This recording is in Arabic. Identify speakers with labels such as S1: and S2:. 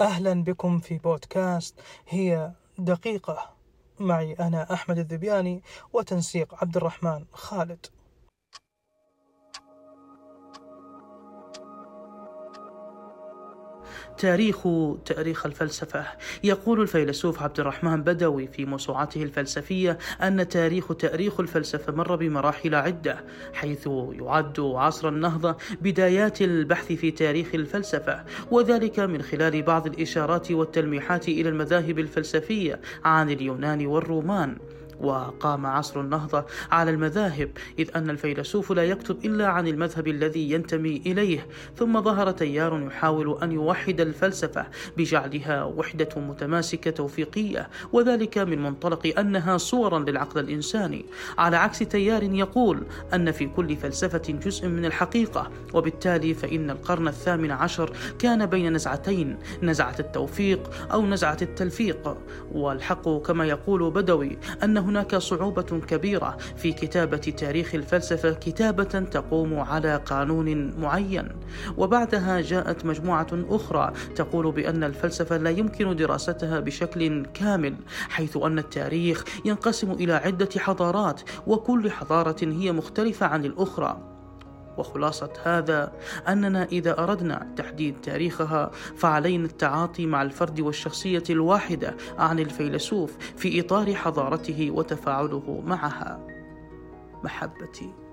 S1: أهلا بكم في بودكاست هي دقيقة. معي أنا أحمد الذبياني وتنسيق عبد الرحمن خالد.
S2: تاريخ تاريخ الفلسفة. يقول الفيلسوف عبد الرحمن بدوي في موسوعته الفلسفية أن تاريخ تاريخ الفلسفة مر بمراحل عدة حيث يعد عصر النهضة بدايات البحث في تاريخ الفلسفة وذلك من خلال بعض الإشارات والتلميحات إلى المذاهب الفلسفية عن اليونان والرومان. وقام عصر النهضة على المذاهب إذ أن الفيلسوف لا يكتب إلا عن المذهب الذي ينتمي إليه ثم ظهر تيار يحاول أن يوحد الفلسفة بجعلها وحدة متماسكة توفيقية وذلك من منطلق أنها صورا للعقل الإنساني. على عكس تيار يقول أن في كل فلسفة جزء من الحقيقة وبالتالي فإن القرن الثامن عشر كان بين نزعتين نزعة التوفيق أو نزعة التلفيق. والحق كما يقول بدوي أنه هناك صعوبة كبيرة في كتابة تاريخ الفلسفة كتابة تقوم على قانون معين. وبعدها جاءت مجموعة أخرى تقول بأن الفلسفة لا يمكن دراستها بشكل كامل حيث أن التاريخ ينقسم إلى عدة حضارات وكل حضارة هي مختلفة عن الأخرى. وخلاصة هذا أننا إذا أردنا تحديد تاريخها فعلينا التعاطي مع الفرد والشخصية الواحدة عن الفيلسوف في إطار حضارته وتفاعله معها. محبتي.